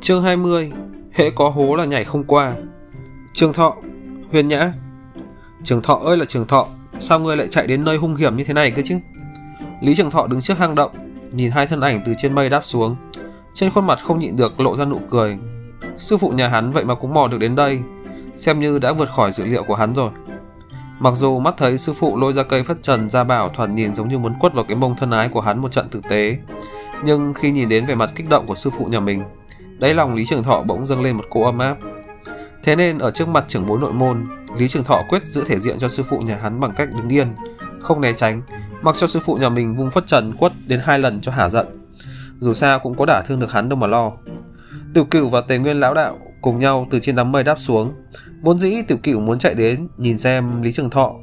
Chương 20 Hễ có hố là nhảy không qua. Trường Thọ, Huyền Nhã. Trường Thọ ơi là Trường Thọ, Sao ngươi lại chạy đến nơi hung hiểm như thế này cơ chứ? Lý Trường Thọ đứng trước hang động, Nhìn hai thân ảnh từ trên mây đáp xuống. Trên khuôn mặt không nhịn được lộ ra nụ cười. Sư phụ nhà hắn vậy mà cũng mò được đến đây, Xem như đã vượt khỏi dự liệu của hắn rồi. Mặc dù mắt thấy sư phụ lôi ra cây phất trần ra bảo thoạt nhìn giống như muốn quất vào cái mông thân ái của hắn một trận thực tế Nhưng khi nhìn đến vẻ mặt kích động của sư phụ nhà mình Đáy lòng Lý Trường Thọ bỗng dâng lên một cỗ ấm áp. Thế nên ở trước mặt trưởng bối nội môn, Lý Trường Thọ quyết giữ thể diện cho sư phụ nhà hắn bằng cách đứng yên, không né tránh, mặc cho sư phụ nhà mình vung phất trần quất đến hai lần cho hả giận. Dù sao cũng có đả thương được hắn đâu mà lo. Tiểu Cửu và Tề Nguyên lão đạo cùng nhau từ trên đám mây đáp xuống. Vốn dĩ Tiểu Cửu muốn chạy đến nhìn xem Lý Trường Thọ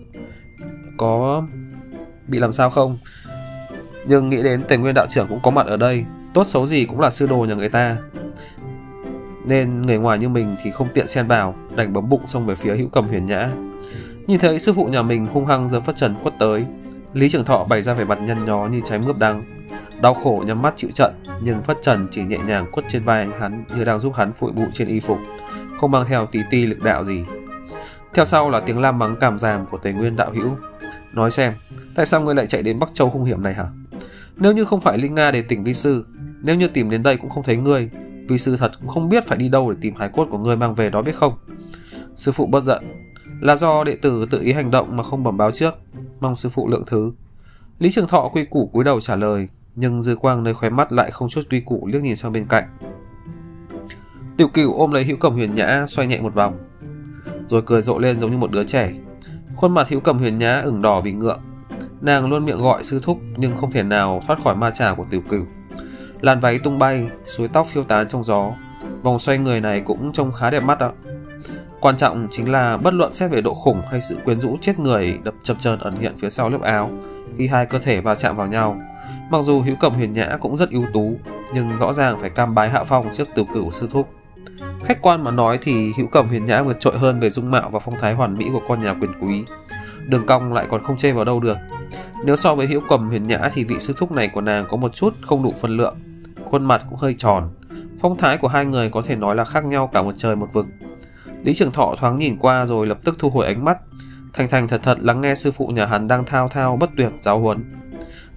có bị làm sao không. Nhưng nghĩ đến Tề Nguyên đạo trưởng cũng có mặt ở đây, tốt xấu gì cũng là sư đồ nhà người ta, nên người ngoài như mình thì không tiện xen vào, đành bấm bụng xông về phía hữu cầm huyền nhã. Nhìn thấy sư phụ nhà mình hung hăng giơ phất trần quất tới, Lý Trường Thọ bày ra vẻ mặt nhăn nhó như trái mướp đắng. Đau khổ nhắm mắt chịu trận, nhưng phất trần chỉ nhẹ nhàng quất trên vai hắn như đang giúp hắn phụi bụi trên y phục, không mang theo tí ti lực đạo gì. Theo sau là tiếng lam mắng cảm giảm của Tề Nguyên đạo hữu. Nói xem, tại sao ngươi lại chạy đến Bắc Châu hung hiểm này hả? Nếu như không phải Linh Nga để tỉnh vi sư, nếu như tìm đến đây cũng không thấy ngươi, vi sư thật cũng không biết phải đi đâu để tìm hài cốt của ngươi mang về đó biết không. Sư phụ bất giận, là do đệ tử tự ý hành động mà không bẩm báo trước, mong sư phụ lượng thứ. Lý Trường Thọ quy củ cúi đầu trả lời, nhưng dư quang nơi khóe mắt lại không chút quy củ liếc nhìn sang bên cạnh. Tiểu Cửu ôm lấy Hữu Cầm Huyền Nhã xoay nhẹ một vòng, rồi cười rộ lên giống như một đứa trẻ. Khuôn mặt Hữu Cầm Huyền Nhã ửng đỏ vì ngượng. Nàng luôn miệng gọi sư thúc nhưng không thể nào thoát khỏi ma trà của Tiểu Cửu. Làn váy tung bay, suối tóc phiêu tán trong gió. Vòng xoay người này cũng trông khá đẹp mắt ạ. Quan trọng chính là bất luận xét về độ khủng hay sự quyến rũ chết người đập chập chờn ẩn hiện phía sau lớp áo khi hai cơ thể va chạm vào nhau. Mặc dù hữu cẩm huyền nhã cũng rất ưu tú, nhưng rõ ràng phải cam bái hạ phong trước tiểu cửu sư thúc. Khách quan mà nói thì hữu cẩm huyền nhã vượt trội hơn về dung mạo và phong thái hoàn mỹ của con nhà quyền quý. Đường cong lại còn không chê vào đâu được. Nếu so với hữu cẩm huyền nhã thì vị sư thúc này của nàng có một chút không đủ phân lượng khuôn mặt cũng hơi tròn. Phong thái của hai người có thể nói là khác nhau cả một trời một vực. Lý Trường Thọ thoáng nhìn qua rồi lập tức thu hồi ánh mắt, thành thành thật thật lắng nghe sư phụ nhà hắn đang thao thao bất tuyệt giáo huấn.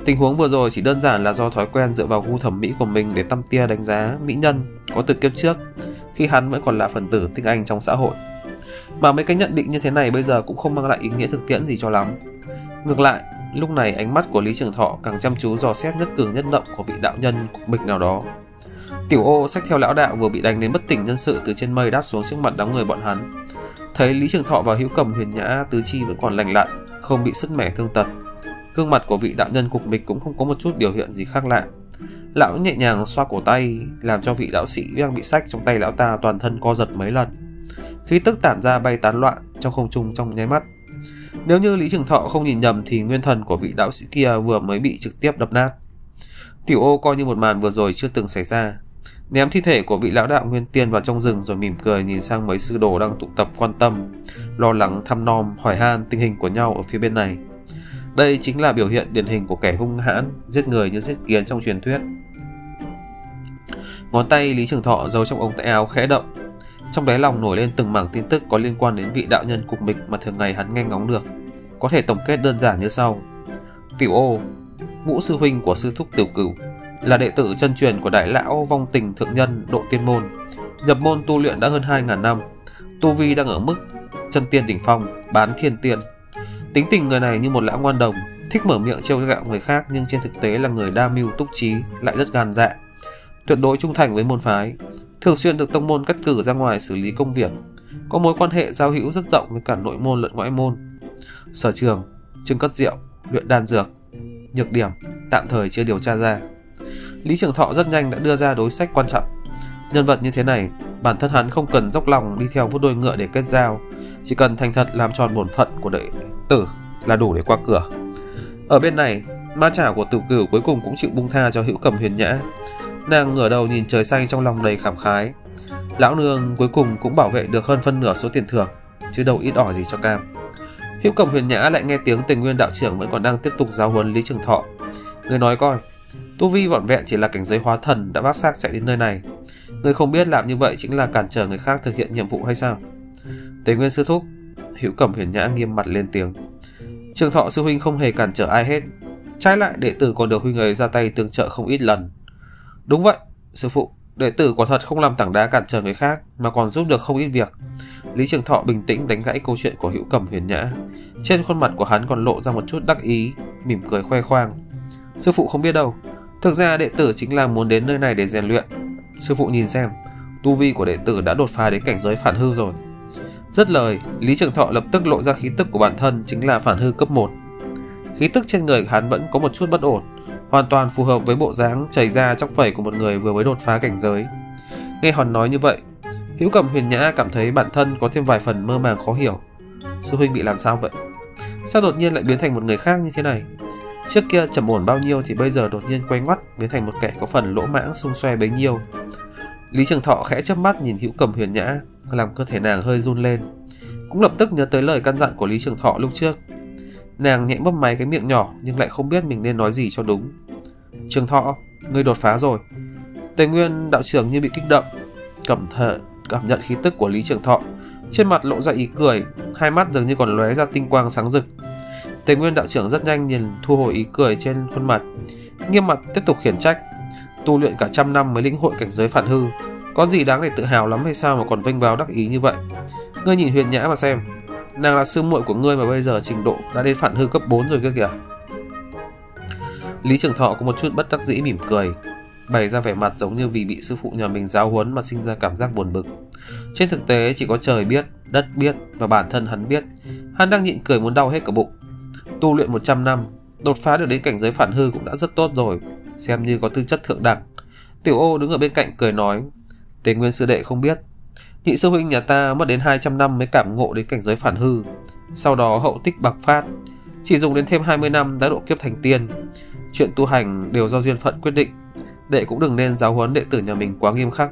Tình huống vừa rồi chỉ đơn giản là do thói quen dựa vào gu thẩm mỹ của mình để tâm tia đánh giá mỹ nhân có từ kiếp trước, khi hắn vẫn còn là phần tử tinh anh trong xã hội. Mà mấy cái nhận định như thế này bây giờ cũng không mang lại ý nghĩa thực tiễn gì cho lắm. Ngược lại, Lúc này ánh mắt của Lý Trường Thọ càng chăm chú dò xét nhất cử nhất động của vị đạo nhân cục bịch nào đó. Tiểu ô sách theo lão đạo vừa bị đánh đến bất tỉnh nhân sự từ trên mây đáp xuống trước mặt đám người bọn hắn. Thấy Lý Trường Thọ và Hữu Cầm huyền nhã tứ chi vẫn còn lành lặn, không bị sứt mẻ thương tật. Gương mặt của vị đạo nhân cục bịch cũng không có một chút biểu hiện gì khác lạ. Lão nhẹ nhàng xoa cổ tay, làm cho vị đạo sĩ đang bị sách trong tay lão ta toàn thân co giật mấy lần. Khí tức tản ra bay tán loạn trong không trung trong nháy mắt. Nếu như Lý Trường Thọ không nhìn nhầm thì nguyên thần của vị đạo sĩ kia vừa mới bị trực tiếp đập nát. Tiểu ô coi như một màn vừa rồi chưa từng xảy ra. Ném thi thể của vị lão đạo nguyên tiên vào trong rừng rồi mỉm cười nhìn sang mấy sư đồ đang tụ tập quan tâm, lo lắng thăm nom, hỏi han tình hình của nhau ở phía bên này. Đây chính là biểu hiện điển hình của kẻ hung hãn, giết người như giết kiến trong truyền thuyết. Ngón tay Lý Trường Thọ giấu trong ống tay áo khẽ động, trong đáy lòng nổi lên từng mảng tin tức có liên quan đến vị đạo nhân cục mịch mà thường ngày hắn nghe ngóng được. Có thể tổng kết đơn giản như sau. Tiểu ô, ngũ sư huynh của sư thúc tiểu cửu, là đệ tử chân truyền của đại lão vong tình thượng nhân độ tiên môn. Nhập môn tu luyện đã hơn 2.000 năm, tu vi đang ở mức chân tiên đỉnh phong, bán thiên tiên. Tính tình người này như một lão ngoan đồng, thích mở miệng trêu gạo người khác nhưng trên thực tế là người đa mưu túc trí, lại rất gan dạ. Tuyệt đối trung thành với môn phái, thường xuyên được tông môn cắt cử ra ngoài xử lý công việc, có mối quan hệ giao hữu rất rộng với cả nội môn lẫn ngoại môn. Sở trường, trưng cất rượu, luyện đan dược, nhược điểm tạm thời chưa điều tra ra. Lý Trường Thọ rất nhanh đã đưa ra đối sách quan trọng. Nhân vật như thế này, bản thân hắn không cần dốc lòng đi theo vuốt đôi ngựa để kết giao, chỉ cần thành thật làm tròn bổn phận của đệ tử là đủ để qua cửa. Ở bên này, ma trả của tử cửu cuối cùng cũng chịu bung tha cho hữu cầm huyền nhã, Nàng ngửa đầu nhìn trời xanh trong lòng đầy khảm khái. Lão nương cuối cùng cũng bảo vệ được hơn phân nửa số tiền thưởng, chứ đâu ít ỏi gì cho cam. Hữu Cẩm Huyền Nhã lại nghe tiếng tình Nguyên đạo trưởng vẫn còn đang tiếp tục giáo huấn Lý Trường Thọ. Người nói coi, tu vi vỏn vẹn chỉ là cảnh giới hóa thần đã vác xác chạy đến nơi này. Người không biết làm như vậy chính là cản trở người khác thực hiện nhiệm vụ hay sao? Tề Nguyên sư thúc, Hữu Cẩm Huyền Nhã nghiêm mặt lên tiếng. Trường Thọ sư huynh không hề cản trở ai hết, trái lại đệ tử còn được huynh ấy ra tay tương trợ không ít lần. Đúng vậy, sư phụ, đệ tử quả thật không làm tảng đá cản trở người khác mà còn giúp được không ít việc. Lý Trường Thọ bình tĩnh đánh gãy câu chuyện của Hữu Cẩm Huyền Nhã. Trên khuôn mặt của hắn còn lộ ra một chút đắc ý, mỉm cười khoe khoang. Sư phụ không biết đâu, thực ra đệ tử chính là muốn đến nơi này để rèn luyện. Sư phụ nhìn xem, tu vi của đệ tử đã đột phá đến cảnh giới phản hư rồi. Dứt lời, Lý Trường Thọ lập tức lộ ra khí tức của bản thân chính là phản hư cấp 1. Khí tức trên người hắn vẫn có một chút bất ổn, hoàn toàn phù hợp với bộ dáng chảy ra trong vẩy của một người vừa mới đột phá cảnh giới. Nghe Hòn nói như vậy, Hữu Cầm Huyền Nhã cảm thấy bản thân có thêm vài phần mơ màng khó hiểu. Sư huynh bị làm sao vậy? Sao đột nhiên lại biến thành một người khác như thế này? Trước kia trầm ổn bao nhiêu thì bây giờ đột nhiên quay ngoắt biến thành một kẻ có phần lỗ mãng xung xoe bấy nhiêu. Lý Trường Thọ khẽ chớp mắt nhìn Hữu Cầm Huyền Nhã, làm cơ thể nàng hơi run lên. Cũng lập tức nhớ tới lời căn dặn của Lý Trường Thọ lúc trước. Nàng nhẹ mấp máy cái miệng nhỏ nhưng lại không biết mình nên nói gì cho đúng. Trường Thọ, ngươi đột phá rồi. Tề Nguyên đạo trưởng như bị kích động, cẩm thợ cảm nhận khí tức của Lý Trường Thọ, trên mặt lộ ra ý cười, hai mắt dường như còn lóe ra tinh quang sáng rực. Tề Nguyên đạo trưởng rất nhanh nhìn thu hồi ý cười trên khuôn mặt, nghiêm mặt tiếp tục khiển trách. Tu luyện cả trăm năm mới lĩnh hội cảnh giới phản hư, có gì đáng để tự hào lắm hay sao mà còn vênh vào đắc ý như vậy? Ngươi nhìn Huyền Nhã mà xem, nàng là sư muội của ngươi mà bây giờ trình độ đã đến phản hư cấp 4 rồi cơ kìa. Lý Trường Thọ có một chút bất đắc dĩ mỉm cười, bày ra vẻ mặt giống như vì bị sư phụ nhà mình giáo huấn mà sinh ra cảm giác buồn bực. Trên thực tế chỉ có trời biết, đất biết và bản thân hắn biết, hắn đang nhịn cười muốn đau hết cả bụng. Tu luyện 100 năm, đột phá được đến cảnh giới phản hư cũng đã rất tốt rồi, xem như có tư chất thượng đẳng. Tiểu ô đứng ở bên cạnh cười nói, Tề Nguyên sư đệ không biết, nhị sư huynh nhà ta mất đến 200 năm mới cảm ngộ đến cảnh giới phản hư, sau đó hậu tích bạc phát, chỉ dùng đến thêm 20 năm đã độ kiếp thành tiên. Chuyện tu hành đều do duyên phận quyết định, đệ cũng đừng nên giáo huấn đệ tử nhà mình quá nghiêm khắc.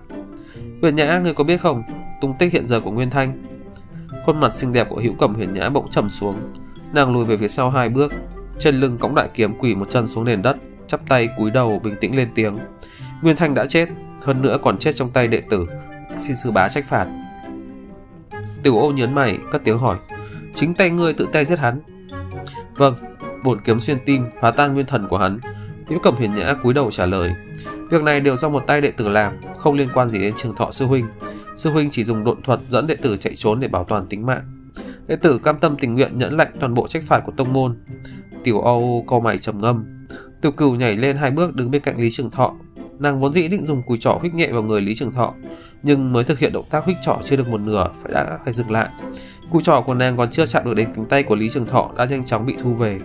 Huyền Nhã, người có biết không, tung tích hiện giờ của Nguyên Thanh? Khuôn mặt xinh đẹp của Hữu Cẩm Huyền Nhã bỗng trầm xuống, nàng lùi về phía sau hai bước, trên lưng cõng đại kiếm quỳ một chân xuống nền đất, chắp tay cúi đầu bình tĩnh lên tiếng. Nguyên Thanh đã chết, hơn nữa còn chết trong tay đệ tử, xin sư bá trách phạt. Tiểu ô nhớn mày, cất tiếng hỏi, chính tay ngươi tự tay giết hắn. Vâng, bổn kiếm xuyên tim phá tan nguyên thần của hắn. Liễu Cẩm Huyền Nhã cúi đầu trả lời, Việc này đều do một tay đệ tử làm, không liên quan gì đến trường thọ sư huynh. Sư huynh chỉ dùng độn thuật dẫn đệ tử chạy trốn để bảo toàn tính mạng. Đệ tử cam tâm tình nguyện nhẫn lạnh toàn bộ trách phạt của tông môn. Tiểu Âu câu mày trầm ngâm. Tiểu Cửu nhảy lên hai bước đứng bên cạnh Lý Trường Thọ. Nàng vốn dĩ định dùng cùi trỏ huých nhẹ vào người Lý Trường Thọ, nhưng mới thực hiện động tác huých trỏ chưa được một nửa phải đã phải dừng lại. Cùi trỏ của nàng còn chưa chạm được đến cánh tay của Lý Trường Thọ đã nhanh chóng bị thu về.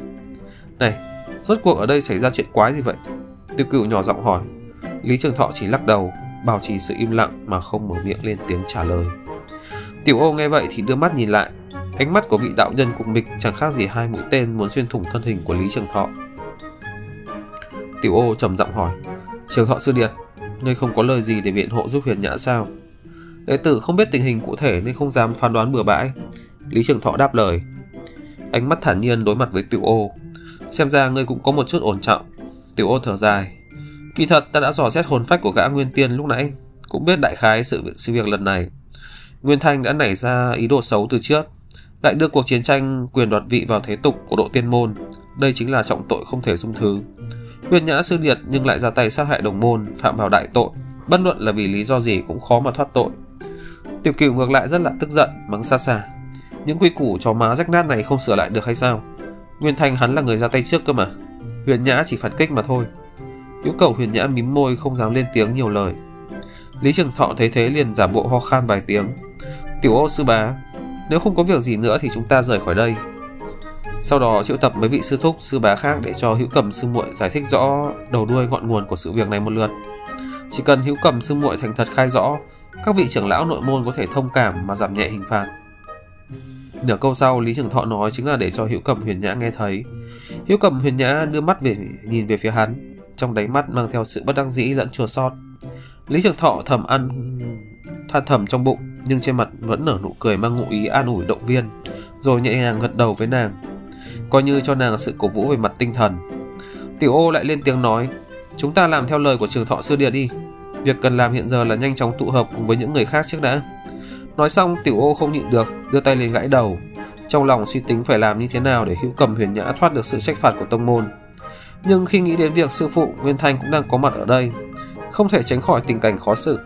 Này, rốt cuộc ở đây xảy ra chuyện quái gì vậy? Tiểu Cửu nhỏ giọng hỏi. Lý Trường Thọ chỉ lắc đầu, bảo trì sự im lặng mà không mở miệng lên tiếng trả lời. Tiểu ô nghe vậy thì đưa mắt nhìn lại, ánh mắt của vị đạo nhân cùng mịch chẳng khác gì hai mũi tên muốn xuyên thủng thân hình của Lý Trường Thọ. Tiểu ô trầm giọng hỏi, Trường Thọ sư điệt, ngươi không có lời gì để biện hộ giúp huyền nhã sao? Đệ tử không biết tình hình cụ thể nên không dám phán đoán bừa bãi. Lý Trường Thọ đáp lời. Ánh mắt thản nhiên đối mặt với Tiểu ô. Xem ra ngươi cũng có một chút ổn trọng. Tiểu ô thở dài, Kỳ thật ta đã dò xét hồn phách của gã Nguyên Tiên lúc nãy, cũng biết đại khái sự việc, sự việc lần này. Nguyên Thanh đã nảy ra ý đồ xấu từ trước, lại đưa cuộc chiến tranh quyền đoạt vị vào thế tục của độ tiên môn. Đây chính là trọng tội không thể dung thứ. Huyền Nhã sư điệt nhưng lại ra tay sát hại đồng môn, phạm vào đại tội, bất luận là vì lý do gì cũng khó mà thoát tội. Tiểu Cửu ngược lại rất là tức giận, mắng xa xa. Những quy củ chó má rách nát này không sửa lại được hay sao? Nguyên Thanh hắn là người ra tay trước cơ mà. Huyền Nhã chỉ phản kích mà thôi. Hữu cầu huyền nhã mím môi không dám lên tiếng nhiều lời. Lý Trường Thọ thấy thế liền giả bộ ho khan vài tiếng. Tiểu ô sư bá, nếu không có việc gì nữa thì chúng ta rời khỏi đây. Sau đó triệu tập mấy vị sư thúc, sư bá khác để cho hữu cầm sư muội giải thích rõ đầu đuôi ngọn nguồn của sự việc này một lượt. Chỉ cần hữu cầm sư muội thành thật khai rõ, các vị trưởng lão nội môn có thể thông cảm mà giảm nhẹ hình phạt. Nửa câu sau Lý Trường Thọ nói chính là để cho Hữu Cầm Huyền Nhã nghe thấy. Hữu Cầm Huyền Nhã đưa mắt về nhìn về phía hắn, trong đáy mắt mang theo sự bất đắc dĩ lẫn chua xót. Lý Trường Thọ thầm ăn than thầm trong bụng, nhưng trên mặt vẫn nở nụ cười mang ngụ ý an ủi động viên. rồi nhẹ nhàng gật đầu với nàng, coi như cho nàng sự cổ vũ về mặt tinh thần. Tiểu ô lại lên tiếng nói, chúng ta làm theo lời của trường thọ sư địa đi. Việc cần làm hiện giờ là nhanh chóng tụ hợp cùng với những người khác trước đã. Nói xong tiểu ô không nhịn được, đưa tay lên gãi đầu. Trong lòng suy tính phải làm như thế nào để hữu cầm huyền nhã thoát được sự trách phạt của tông môn. Nhưng khi nghĩ đến việc sư phụ Nguyên Thanh cũng đang có mặt ở đây, không thể tránh khỏi tình cảnh khó xử.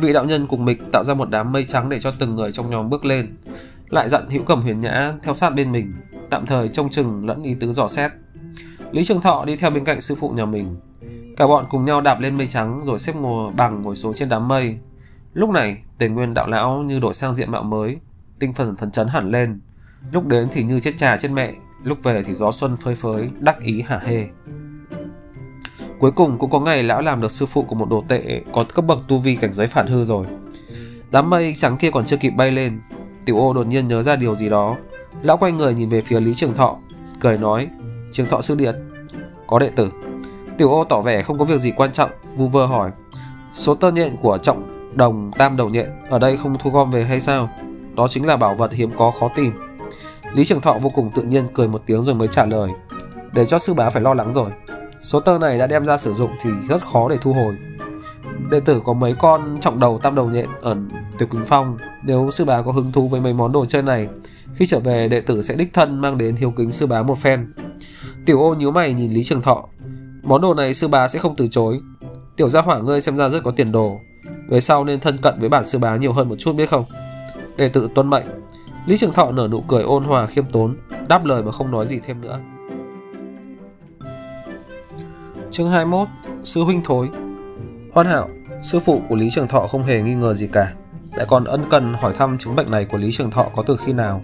Vị đạo nhân cùng mịch tạo ra một đám mây trắng để cho từng người trong nhóm bước lên, lại dặn hữu cầm huyền nhã theo sát bên mình, tạm thời trông chừng lẫn ý tứ dò xét. Lý Trường Thọ đi theo bên cạnh sư phụ nhà mình. Cả bọn cùng nhau đạp lên mây trắng rồi xếp ngồi bằng ngồi xuống trên đám mây. Lúc này, Tề Nguyên đạo lão như đổi sang diện mạo mới, tinh thần thần chấn hẳn lên. Lúc đến thì như chết trà chết mẹ, lúc về thì gió xuân phơi phới, đắc ý hả hê. Cuối cùng cũng có ngày lão làm được sư phụ của một đồ tệ có cấp bậc tu vi cảnh giới phản hư rồi. Đám mây trắng kia còn chưa kịp bay lên, Tiểu ô đột nhiên nhớ ra điều gì đó. Lão quay người nhìn về phía Lý Trường Thọ, cười nói, Trường Thọ sư điện, có đệ tử. Tiểu ô tỏ vẻ không có việc gì quan trọng, vu vơ hỏi, số tơ nhện của trọng đồng tam đầu nhện ở đây không thu gom về hay sao? Đó chính là bảo vật hiếm có khó tìm. Lý Trường Thọ vô cùng tự nhiên cười một tiếng rồi mới trả lời, để cho sư bá phải lo lắng rồi. Số tơ này đã đem ra sử dụng thì rất khó để thu hồi. Đệ tử có mấy con trọng đầu tam đầu nhện ở Tiểu Quỳnh Phong. Nếu sư bá có hứng thú với mấy món đồ chơi này, khi trở về đệ tử sẽ đích thân mang đến hiếu kính sư bá một phen. Tiểu ô nhíu mày nhìn Lý Trường Thọ. Món đồ này sư bá sẽ không từ chối. Tiểu gia hỏa ngươi xem ra rất có tiền đồ. Về sau nên thân cận với bản sư bá nhiều hơn một chút biết không? Đệ tử tuân mệnh. Lý Trường Thọ nở nụ cười ôn hòa khiêm tốn, đáp lời mà không nói gì thêm nữa. Chương 21 Sư huynh thối Hoàn hạo sư phụ của Lý Trường Thọ không hề nghi ngờ gì cả Lại còn ân cần hỏi thăm chứng bệnh này của Lý Trường Thọ có từ khi nào.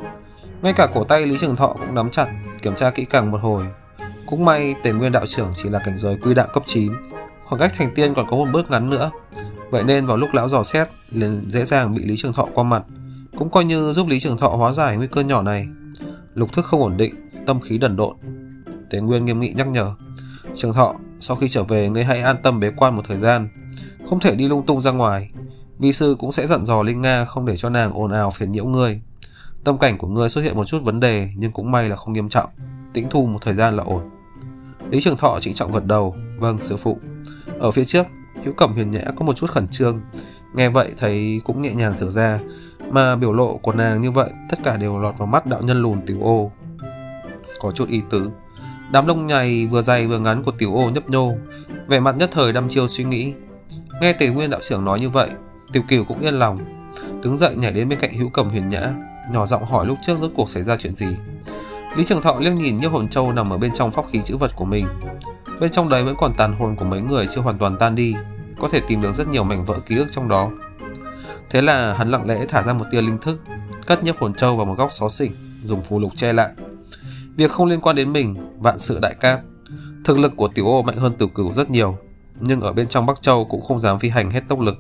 Ngay cả cổ tay Lý Trường Thọ cũng nắm chặt, kiểm tra kỹ càng một hồi. Cũng may Tề Nguyên Đạo trưởng chỉ là cảnh giới quy đạo cấp 9 Khoảng cách thành tiên còn có một bước ngắn nữa. Vậy nên vào lúc lão dò xét liền dễ dàng bị Lý Trường Thọ qua mặt Cũng coi như giúp Lý Trường Thọ hóa giải nguy cơ nhỏ này. Lục thức không ổn định, tâm khí đần độn. Tề Nguyên nghiêm nghị nhắc nhở Trường Thọ, sau khi trở về ngươi hãy an tâm bế quan một thời gian, không thể đi lung tung ra ngoài. Vi sư cũng sẽ dặn dò Linh Nga không để cho nàng ồn ào phiền nhiễu ngươi. Tâm cảnh của ngươi xuất hiện một chút vấn đề nhưng cũng may là không nghiêm trọng, tĩnh thu một thời gian là ổn. Lý Trường Thọ trịnh trọng gật đầu, vâng sư phụ. Ở phía trước, Hữu Cẩm Huyền Nhã có một chút khẩn trương, nghe vậy thấy cũng nhẹ nhàng thở ra, mà biểu lộ của nàng như vậy tất cả đều lọt vào mắt đạo nhân lùn tiểu ô. Có chút ý tứ. Đám lông nhầy vừa dày vừa ngắn của tiểu ô nhấp nhô, vẻ mặt nhất thời đăm chiêu suy nghĩ. Nghe Tề Nguyên đạo trưởng nói như vậy, Tiểu Kiều cũng yên lòng, đứng dậy nhảy đến bên cạnh Hữu Cầm Huyền Nhã, nhỏ giọng hỏi lúc trước rốt cuộc xảy ra chuyện gì. Lý Trường Thọ liếc nhìn như hồn châu nằm ở bên trong pháp khí chữ vật của mình. Bên trong đấy vẫn còn tàn hồn của mấy người chưa hoàn toàn tan đi, có thể tìm được rất nhiều mảnh vỡ ký ức trong đó. Thế là hắn lặng lẽ thả ra một tia linh thức, cất nhấp hồn châu vào một góc xó xỉnh, dùng phù lục che lại. Việc không liên quan đến mình, vạn sự đại cát. Thực lực của tiểu ô mạnh hơn tiểu cửu rất nhiều, nhưng ở bên trong Bắc Châu cũng không dám phi hành hết tốc lực.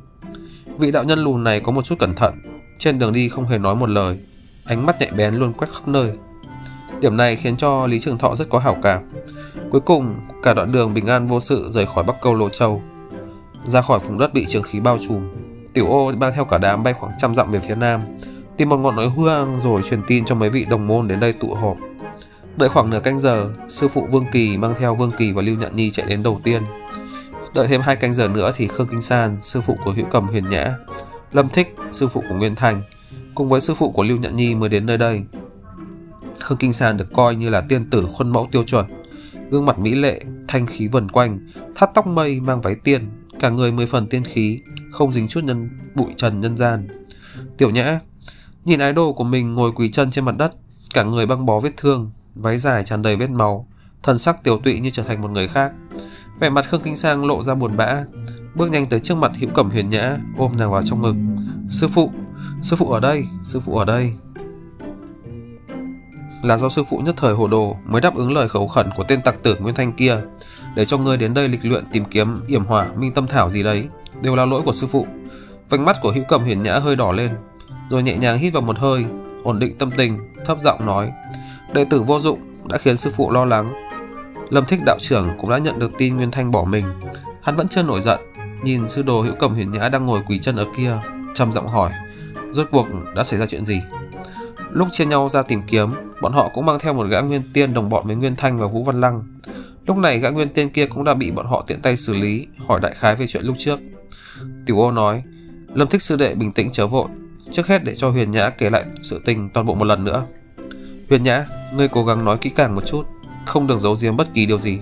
Vị đạo nhân lùn này có một chút cẩn thận, trên đường đi không hề nói một lời, ánh mắt nhạy bén luôn quét khắp nơi. Điểm này khiến cho Lý Trường Thọ rất có hảo cảm. Cuối cùng, cả đoạn đường bình an vô sự rời khỏi Bắc Câu Lô Châu. Ra khỏi vùng đất bị trường khí bao trùm, Tiểu ô mang theo cả đám bay khoảng trăm dặm về phía nam, tìm một ngọn núi hương rồi truyền tin cho mấy vị đồng môn đến đây tụ họp. Đợi khoảng nửa canh giờ, sư phụ Vương Kỳ mang theo Vương Kỳ và Lưu Nhạn Nhi chạy đến đầu tiên. Đợi thêm hai canh giờ nữa thì Khương Kinh San, sư phụ của Hữu Cầm Huyền Nhã, Lâm Thích, sư phụ của Nguyên Thành, cùng với sư phụ của Lưu Nhạn Nhi mới đến nơi đây. Khương Kinh San được coi như là tiên tử khuôn mẫu tiêu chuẩn, gương mặt mỹ lệ, thanh khí vần quanh, thắt tóc mây mang váy tiên, cả người mười phần tiên khí, không dính chút nhân bụi trần nhân gian. Tiểu Nhã nhìn ái đồ của mình ngồi quỳ chân trên mặt đất, cả người băng bó vết thương, váy dài tràn đầy vết máu, thần sắc tiểu tụy như trở thành một người khác. Vẻ mặt Khương Kinh Sang lộ ra buồn bã, bước nhanh tới trước mặt Hữu Cẩm Huyền Nhã, ôm nàng vào trong ngực. "Sư phụ, sư phụ ở đây, sư phụ ở đây." Là do sư phụ nhất thời hồ đồ mới đáp ứng lời khẩu khẩn của tên tặc tử Nguyên Thanh kia, để cho ngươi đến đây lịch luyện tìm kiếm yểm hỏa minh tâm thảo gì đấy, đều là lỗi của sư phụ. Vành mắt của Hữu Cẩm Huyền Nhã hơi đỏ lên, rồi nhẹ nhàng hít vào một hơi, ổn định tâm tình, thấp giọng nói: Đệ tử vô dụng đã khiến sư phụ lo lắng. Lâm Thích đạo trưởng cũng đã nhận được tin Nguyên Thanh bỏ mình. Hắn vẫn chưa nổi giận, nhìn sư đồ hữu cầm huyền nhã đang ngồi quỳ chân ở kia, trầm giọng hỏi, rốt cuộc đã xảy ra chuyện gì? Lúc chia nhau ra tìm kiếm, bọn họ cũng mang theo một gã nguyên tiên đồng bọn với Nguyên Thanh và Vũ Văn Lăng. Lúc này gã nguyên tiên kia cũng đã bị bọn họ tiện tay xử lý, hỏi đại khái về chuyện lúc trước. Tiểu ô nói, Lâm thích sư đệ bình tĩnh chớ vội, trước hết để cho Huyền Nhã kể lại sự tình toàn bộ một lần nữa. Huyền Nhã, ngươi cố gắng nói kỹ càng một chút, không được giấu giếm bất kỳ điều gì.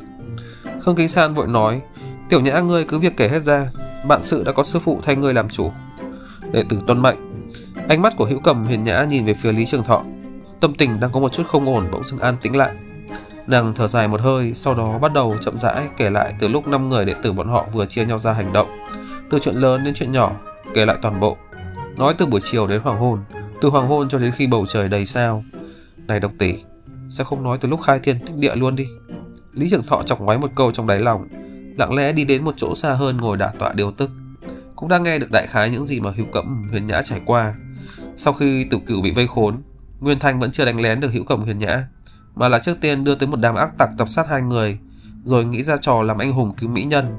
Khương Kính San vội nói, Tiểu Nhã ngươi cứ việc kể hết ra, bạn sự đã có sư phụ thay ngươi làm chủ. Đệ tử tuân mệnh. Ánh mắt của Hữu Cầm Hiền Nhã nhìn về phía Lý Trường Thọ, tâm tình đang có một chút không ổn bỗng dưng an tĩnh lại. Nàng thở dài một hơi, sau đó bắt đầu chậm rãi kể lại từ lúc năm người đệ tử bọn họ vừa chia nhau ra hành động, từ chuyện lớn đến chuyện nhỏ, kể lại toàn bộ. Nói từ buổi chiều đến hoàng hôn, từ hoàng hôn cho đến khi bầu trời đầy sao. Này độc tỷ, sao không nói từ lúc khai thiên tích địa luôn đi? Lý Trường Thọ chọc ngoáy một câu trong đáy lòng, lặng lẽ đi đến một chỗ xa hơn ngồi đả tọa điều tức. Cũng đang nghe được đại khái những gì mà Hữu Cẩm Huyền Nhã trải qua. Sau khi Tử Cửu bị vây khốn, Nguyên Thanh vẫn chưa đánh lén được Hữu Cẩm Huyền Nhã, mà là trước tiên đưa tới một đám ác tặc tập sát hai người, rồi nghĩ ra trò làm anh hùng cứu mỹ nhân.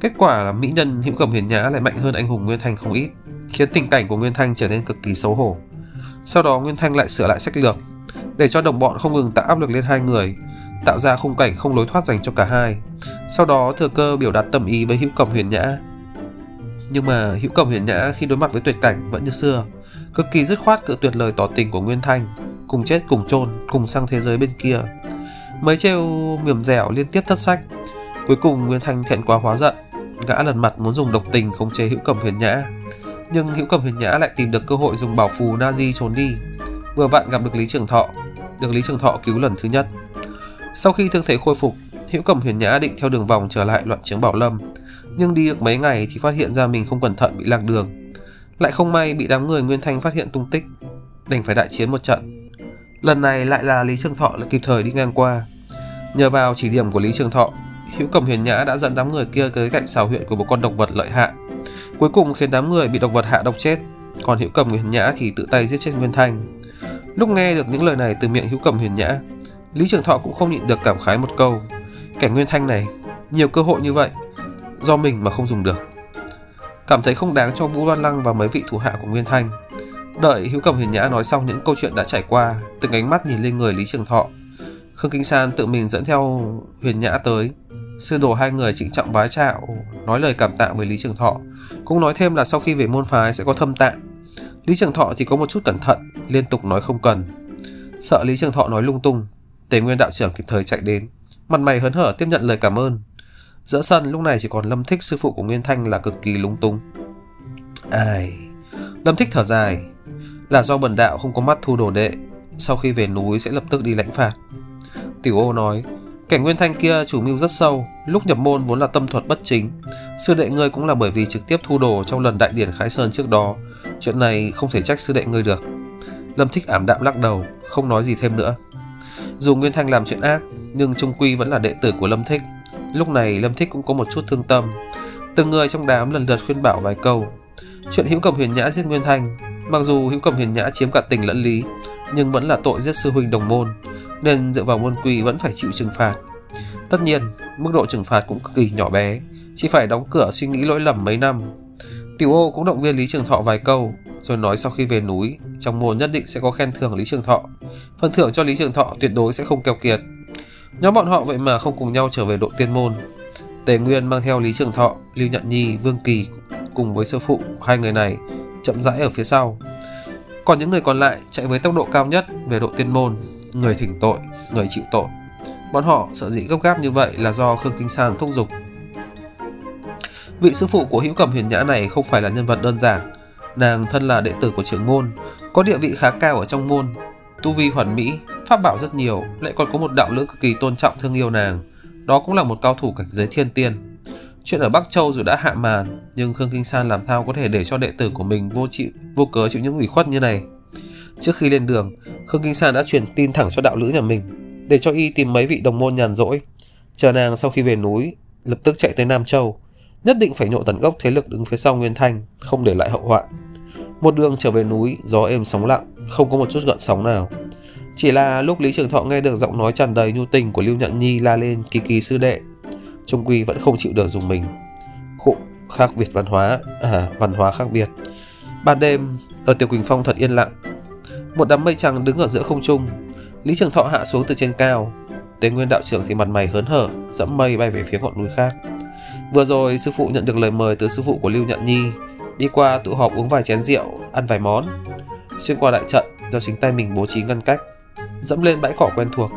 Kết quả là mỹ nhân Hữu Cẩm Huyền Nhã lại mạnh hơn anh hùng Nguyên Thanh không ít, khiến tình cảnh của Nguyên Thanh trở nên cực kỳ xấu hổ. Sau đó Nguyên Thanh lại sửa lại sách lược, để cho đồng bọn không ngừng tạo áp lực lên hai người, tạo ra khung cảnh không lối thoát dành cho cả hai. Sau đó thừa cơ biểu đạt tâm ý với Hữu Cẩm Huyền Nhã. Nhưng mà Hữu Cẩm Huyền Nhã khi đối mặt với tuyệt cảnh vẫn như xưa, cực kỳ dứt khoát cự tuyệt lời tỏ tình của Nguyên Thanh, cùng chết cùng chôn, cùng sang thế giới bên kia. Mấy trêu mềm dẻo liên tiếp thất sách. Cuối cùng Nguyên Thanh thẹn quá hóa giận, gã lần mặt muốn dùng độc tình khống chế Hữu Cẩm Huyền Nhã. Nhưng Hữu Cẩm Huyền Nhã lại tìm được cơ hội dùng bảo phù Nazi trốn đi. Vừa vặn gặp được Lý Trường Thọ, được Lý Trường Thọ cứu lần thứ nhất. Sau khi thương thể khôi phục, Hữu Cẩm Huyền Nhã định theo đường vòng trở lại loạn chiến Bảo Lâm, nhưng đi được mấy ngày thì phát hiện ra mình không cẩn thận bị lạc đường. Lại không may bị đám người Nguyên Thanh phát hiện tung tích, đành phải đại chiến một trận. Lần này lại là Lý Trường Thọ là kịp thời đi ngang qua. Nhờ vào chỉ điểm của Lý Trường Thọ, Hữu Cẩm Huyền Nhã đã dẫn đám người kia tới cạnh xào huyện của một con độc vật lợi hại. Cuối cùng khiến đám người bị độc vật hạ độc chết, còn Hữu Cẩm Huyền Nhã thì tự tay giết chết Nguyên Thanh. Lúc nghe được những lời này từ miệng Hữu Cẩm Huyền Nhã, Lý Trường Thọ cũng không nhịn được cảm khái một câu, kẻ Nguyên Thanh này, nhiều cơ hội như vậy, do mình mà không dùng được. Cảm thấy không đáng cho Vũ Loan Lăng và mấy vị thủ hạ của Nguyên Thanh. Đợi Hữu Cẩm Huyền Nhã nói xong những câu chuyện đã trải qua, từng ánh mắt nhìn lên người Lý Trường Thọ. Khương Kinh San tự mình dẫn theo Huyền Nhã tới. Sư đồ hai người trịnh trọng vái chào, nói lời cảm tạ với Lý Trường Thọ. Cũng nói thêm là sau khi về môn phái sẽ có thâm tạng. Lý Trường Thọ thì có một chút cẩn thận, liên tục nói không cần. Sợ Lý Trường Thọ nói lung tung, Tề Nguyên đạo trưởng kịp thời chạy đến, mặt mày hớn hở tiếp nhận lời cảm ơn. Giữa sân lúc này chỉ còn Lâm Thích sư phụ của Nguyên Thanh là cực kỳ lúng túng. Ai... Lâm Thích thở dài, là do bần đạo không có mắt thu đồ đệ, sau khi về núi sẽ lập tức đi lãnh phạt. Tiểu ô nói, cảnh Nguyên Thanh kia chủ mưu rất sâu, lúc nhập môn vốn là tâm thuật bất chính. Sư đệ ngươi cũng là bởi vì trực tiếp thu đồ trong lần đại điển Khái Sơn trước đó, chuyện này không thể trách sư đệ ngươi được. Lâm Thích ảm đạm lắc đầu, không nói gì thêm nữa. Dù Nguyên Thanh làm chuyện ác, nhưng trung quy vẫn là đệ tử của Lâm Thích. Lúc này Lâm Thích cũng có một chút thương tâm. Từng người trong đám lần lượt khuyên bảo vài câu. Chuyện Hữu Cầm Huyền Nhã giết Nguyên Thanh, mặc dù Hữu Cầm Huyền Nhã chiếm cả tình lẫn lý, nhưng vẫn là tội giết sư huynh đồng môn, nên dựa vào môn quy vẫn phải chịu trừng phạt. Tất nhiên, mức độ trừng phạt cũng cực kỳ nhỏ bé, chỉ phải đóng cửa suy nghĩ lỗi lầm mấy năm. Tiểu ô cũng động viên Lý Trường Thọ vài câu, rồi nói sau khi về núi, trong môn nhất định sẽ có khen thưởng Lý Trường Thọ. Phần thưởng cho Lý Trường Thọ tuyệt đối sẽ không keo kiệt. Nhóm bọn họ vậy mà không cùng nhau trở về độ tiên môn. Tề Nguyên mang theo Lý Trường Thọ, Lưu Nhạn Nhi, Vương Kỳ cùng với sư phụ hai người này chậm rãi ở phía sau. Còn những người còn lại chạy với tốc độ cao nhất về độ tiên môn, người thỉnh tội, người chịu tội. Bọn họ sợ dĩ gấp gáp như vậy là do Khương Kinh San thúc giục. Vị sư phụ của Hữu Cẩm Huyền Nhã này không phải là nhân vật đơn giản, Nàng thân là đệ tử của trưởng môn, có địa vị khá cao ở trong môn, tu vi hoàn mỹ, pháp bảo rất nhiều, lại còn có một đạo lữ cực kỳ tôn trọng thương yêu nàng. Đó cũng là một cao thủ cảnh giới thiên tiên. Chuyện ở Bắc Châu dù đã hạ màn, nhưng Khương Kinh San làm sao có thể để cho đệ tử của mình vô chịu, vô cớ chịu những ủy khuất như này. Trước khi lên đường, Khương Kinh San đã truyền tin thẳng cho đạo lữ nhà mình, để cho y tìm mấy vị đồng môn nhàn rỗi. Chờ nàng sau khi về núi, lập tức chạy tới Nam Châu, nhất định phải nhộ tận gốc thế lực đứng phía sau Nguyên Thanh, không để lại hậu họa. Một đường trở về núi, gió êm sóng lặng, không có một chút gợn sóng nào. Chỉ là lúc Lý Trường Thọ nghe được giọng nói tràn đầy nhu tình của Lưu Nhạn Nhi la lên kỳ kỳ sư đệ, Trung Quy vẫn không chịu được dùng mình. Khụ, khác biệt văn hóa, à, văn hóa khác biệt. Ban đêm, ở Tiểu Quỳnh Phong thật yên lặng. Một đám mây trắng đứng ở giữa không trung. Lý Trường Thọ hạ xuống từ trên cao. Tế Nguyên đạo trưởng thì mặt mày hớn hở, dẫm mây bay về phía ngọn núi khác. Vừa rồi sư phụ nhận được lời mời từ sư phụ của Lưu Nhận Nhi, đi qua tụ họp uống vài chén rượu, ăn vài món. Xuyên qua đại trận do chính tay mình bố trí ngăn cách, dẫm lên bãi cỏ quen thuộc,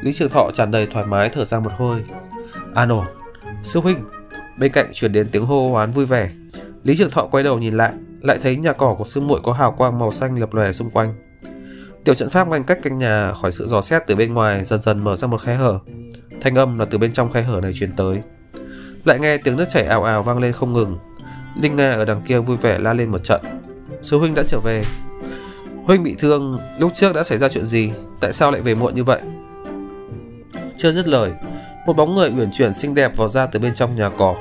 Lý Trường Thọ tràn đầy thoải mái thở ra một hơi. An ổn, sư huynh. Bên cạnh chuyển đến tiếng hô hoán vui vẻ. Lý Trường Thọ quay đầu nhìn lại, lại thấy nhà cỏ của sư muội có hào quang màu xanh lập lòe xung quanh. Tiểu trận pháp ngăn cách căn nhà khỏi sự dò xét từ bên ngoài dần dần mở ra một khe hở. Thanh âm là từ bên trong khe hở này truyền tới. Lại nghe tiếng nước chảy ào ào vang lên không ngừng. Linh Nga ở đằng kia vui vẻ la lên một trận. Sư huynh đã trở về. Huynh bị thương, lúc trước đã xảy ra chuyện gì? Tại sao lại về muộn như vậy? Chưa dứt lời, một bóng người uyển chuyển xinh đẹp vào ra từ bên trong nhà cỏ.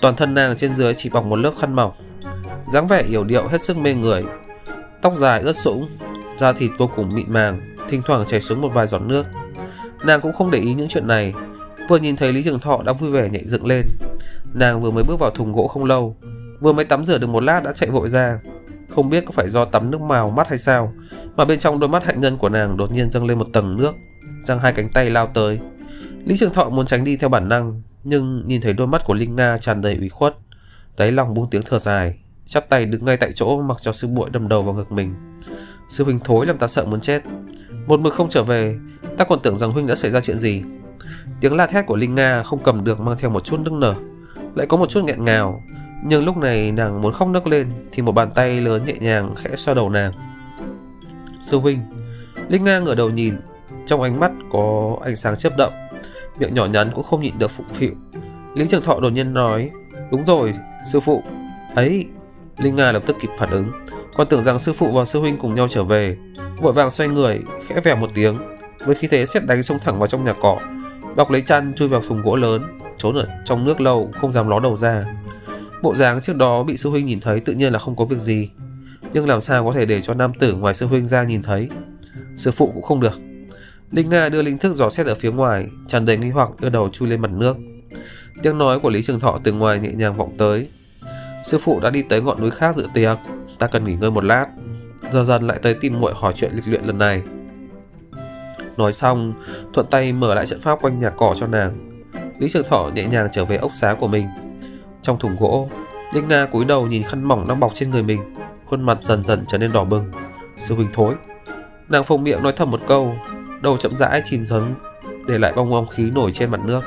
Toàn thân nàng trên dưới chỉ bọc một lớp khăn mỏng, dáng vẻ yểu điệu hết sức mê người. Tóc dài ướt sũng, da thịt vô cùng mịn màng, thỉnh thoảng chảy xuống một vài giọt nước. Nàng cũng không để ý những chuyện này, vừa nhìn thấy Lý Trường Thọ đã vui vẻ nhảy dựng lên. Nàng vừa mới bước vào thùng gỗ không lâu, vừa mới tắm rửa được một lát đã chạy vội ra. Không biết có phải do tắm nước màu mắt hay sao, mà bên trong đôi mắt hạnh nhân của nàng đột nhiên dâng lên một tầng nước, giang hai cánh tay lao tới. Lý Trường Thọ muốn tránh đi theo bản năng, nhưng nhìn thấy đôi mắt của Linh Nga tràn đầy ủy khuất, đáy lòng buông tiếng thở dài, chắp tay đứng ngay tại chỗ mặc cho sư muội đâm đầu vào ngực mình. Sư huynh thối làm ta sợ muốn chết. Một mực không trở về, ta còn tưởng rằng huynh đã xảy ra chuyện gì. Tiếng la thét của Linh Nga không cầm được mang theo một chút nức nở, lại có một chút nghẹn ngào. Nhưng lúc này nàng muốn khóc nức lên thì một bàn tay lớn nhẹ nhàng khẽ xoa đầu nàng. Sư huynh, Linh Nga ngửa đầu nhìn, trong ánh mắt có ánh sáng chớp động, miệng nhỏ nhắn cũng không nhịn được phụng phịu. Lý Trường Thọ đột nhiên nói, đúng rồi, sư phụ. Ấy, Linh Nga lập tức kịp phản ứng, còn tưởng rằng sư phụ và sư huynh cùng nhau trở về, vội vàng xoay người, khẽ vèo một tiếng, với khí thế xét đánh xông thẳng vào trong nhà cỏ, bọc lấy chăn chui vào thùng gỗ lớn, trốn ở trong nước lâu không dám ló đầu ra. Bộ dáng trước đó bị sư huynh nhìn thấy tự nhiên là không có việc gì, nhưng làm sao có thể để cho nam tử ngoài sư huynh ra nhìn thấy? Sư phụ cũng không được. Linh Nga đưa linh thức dò xét ở phía ngoài, tràn đầy nghi hoặc đưa đầu chui lên mặt nước. Tiếng nói của Lý Trường Thọ từ ngoài nhẹ nhàng vọng tới. Sư phụ đã đi tới ngọn núi khác dự tiệc, ta cần nghỉ ngơi một lát. Giờ dần lại tới tìm muội hỏi chuyện lịch luyện lần này. Nói xong, thuận tay mở lại trận pháp quanh nhà cỏ cho nàng. Lý Trường Thọ nhẹ nhàng trở về ốc xá của mình. Trong thùng gỗ, Linh Nga cúi đầu nhìn khăn mỏng đang bọc trên người mình, khuôn mặt dần dần trở nên đỏ bừng. Sư huynh thối. Nàng phồng miệng nói thầm một câu, đầu chậm rãi chìm xuống để lại bong bóng khí nổi trên mặt nước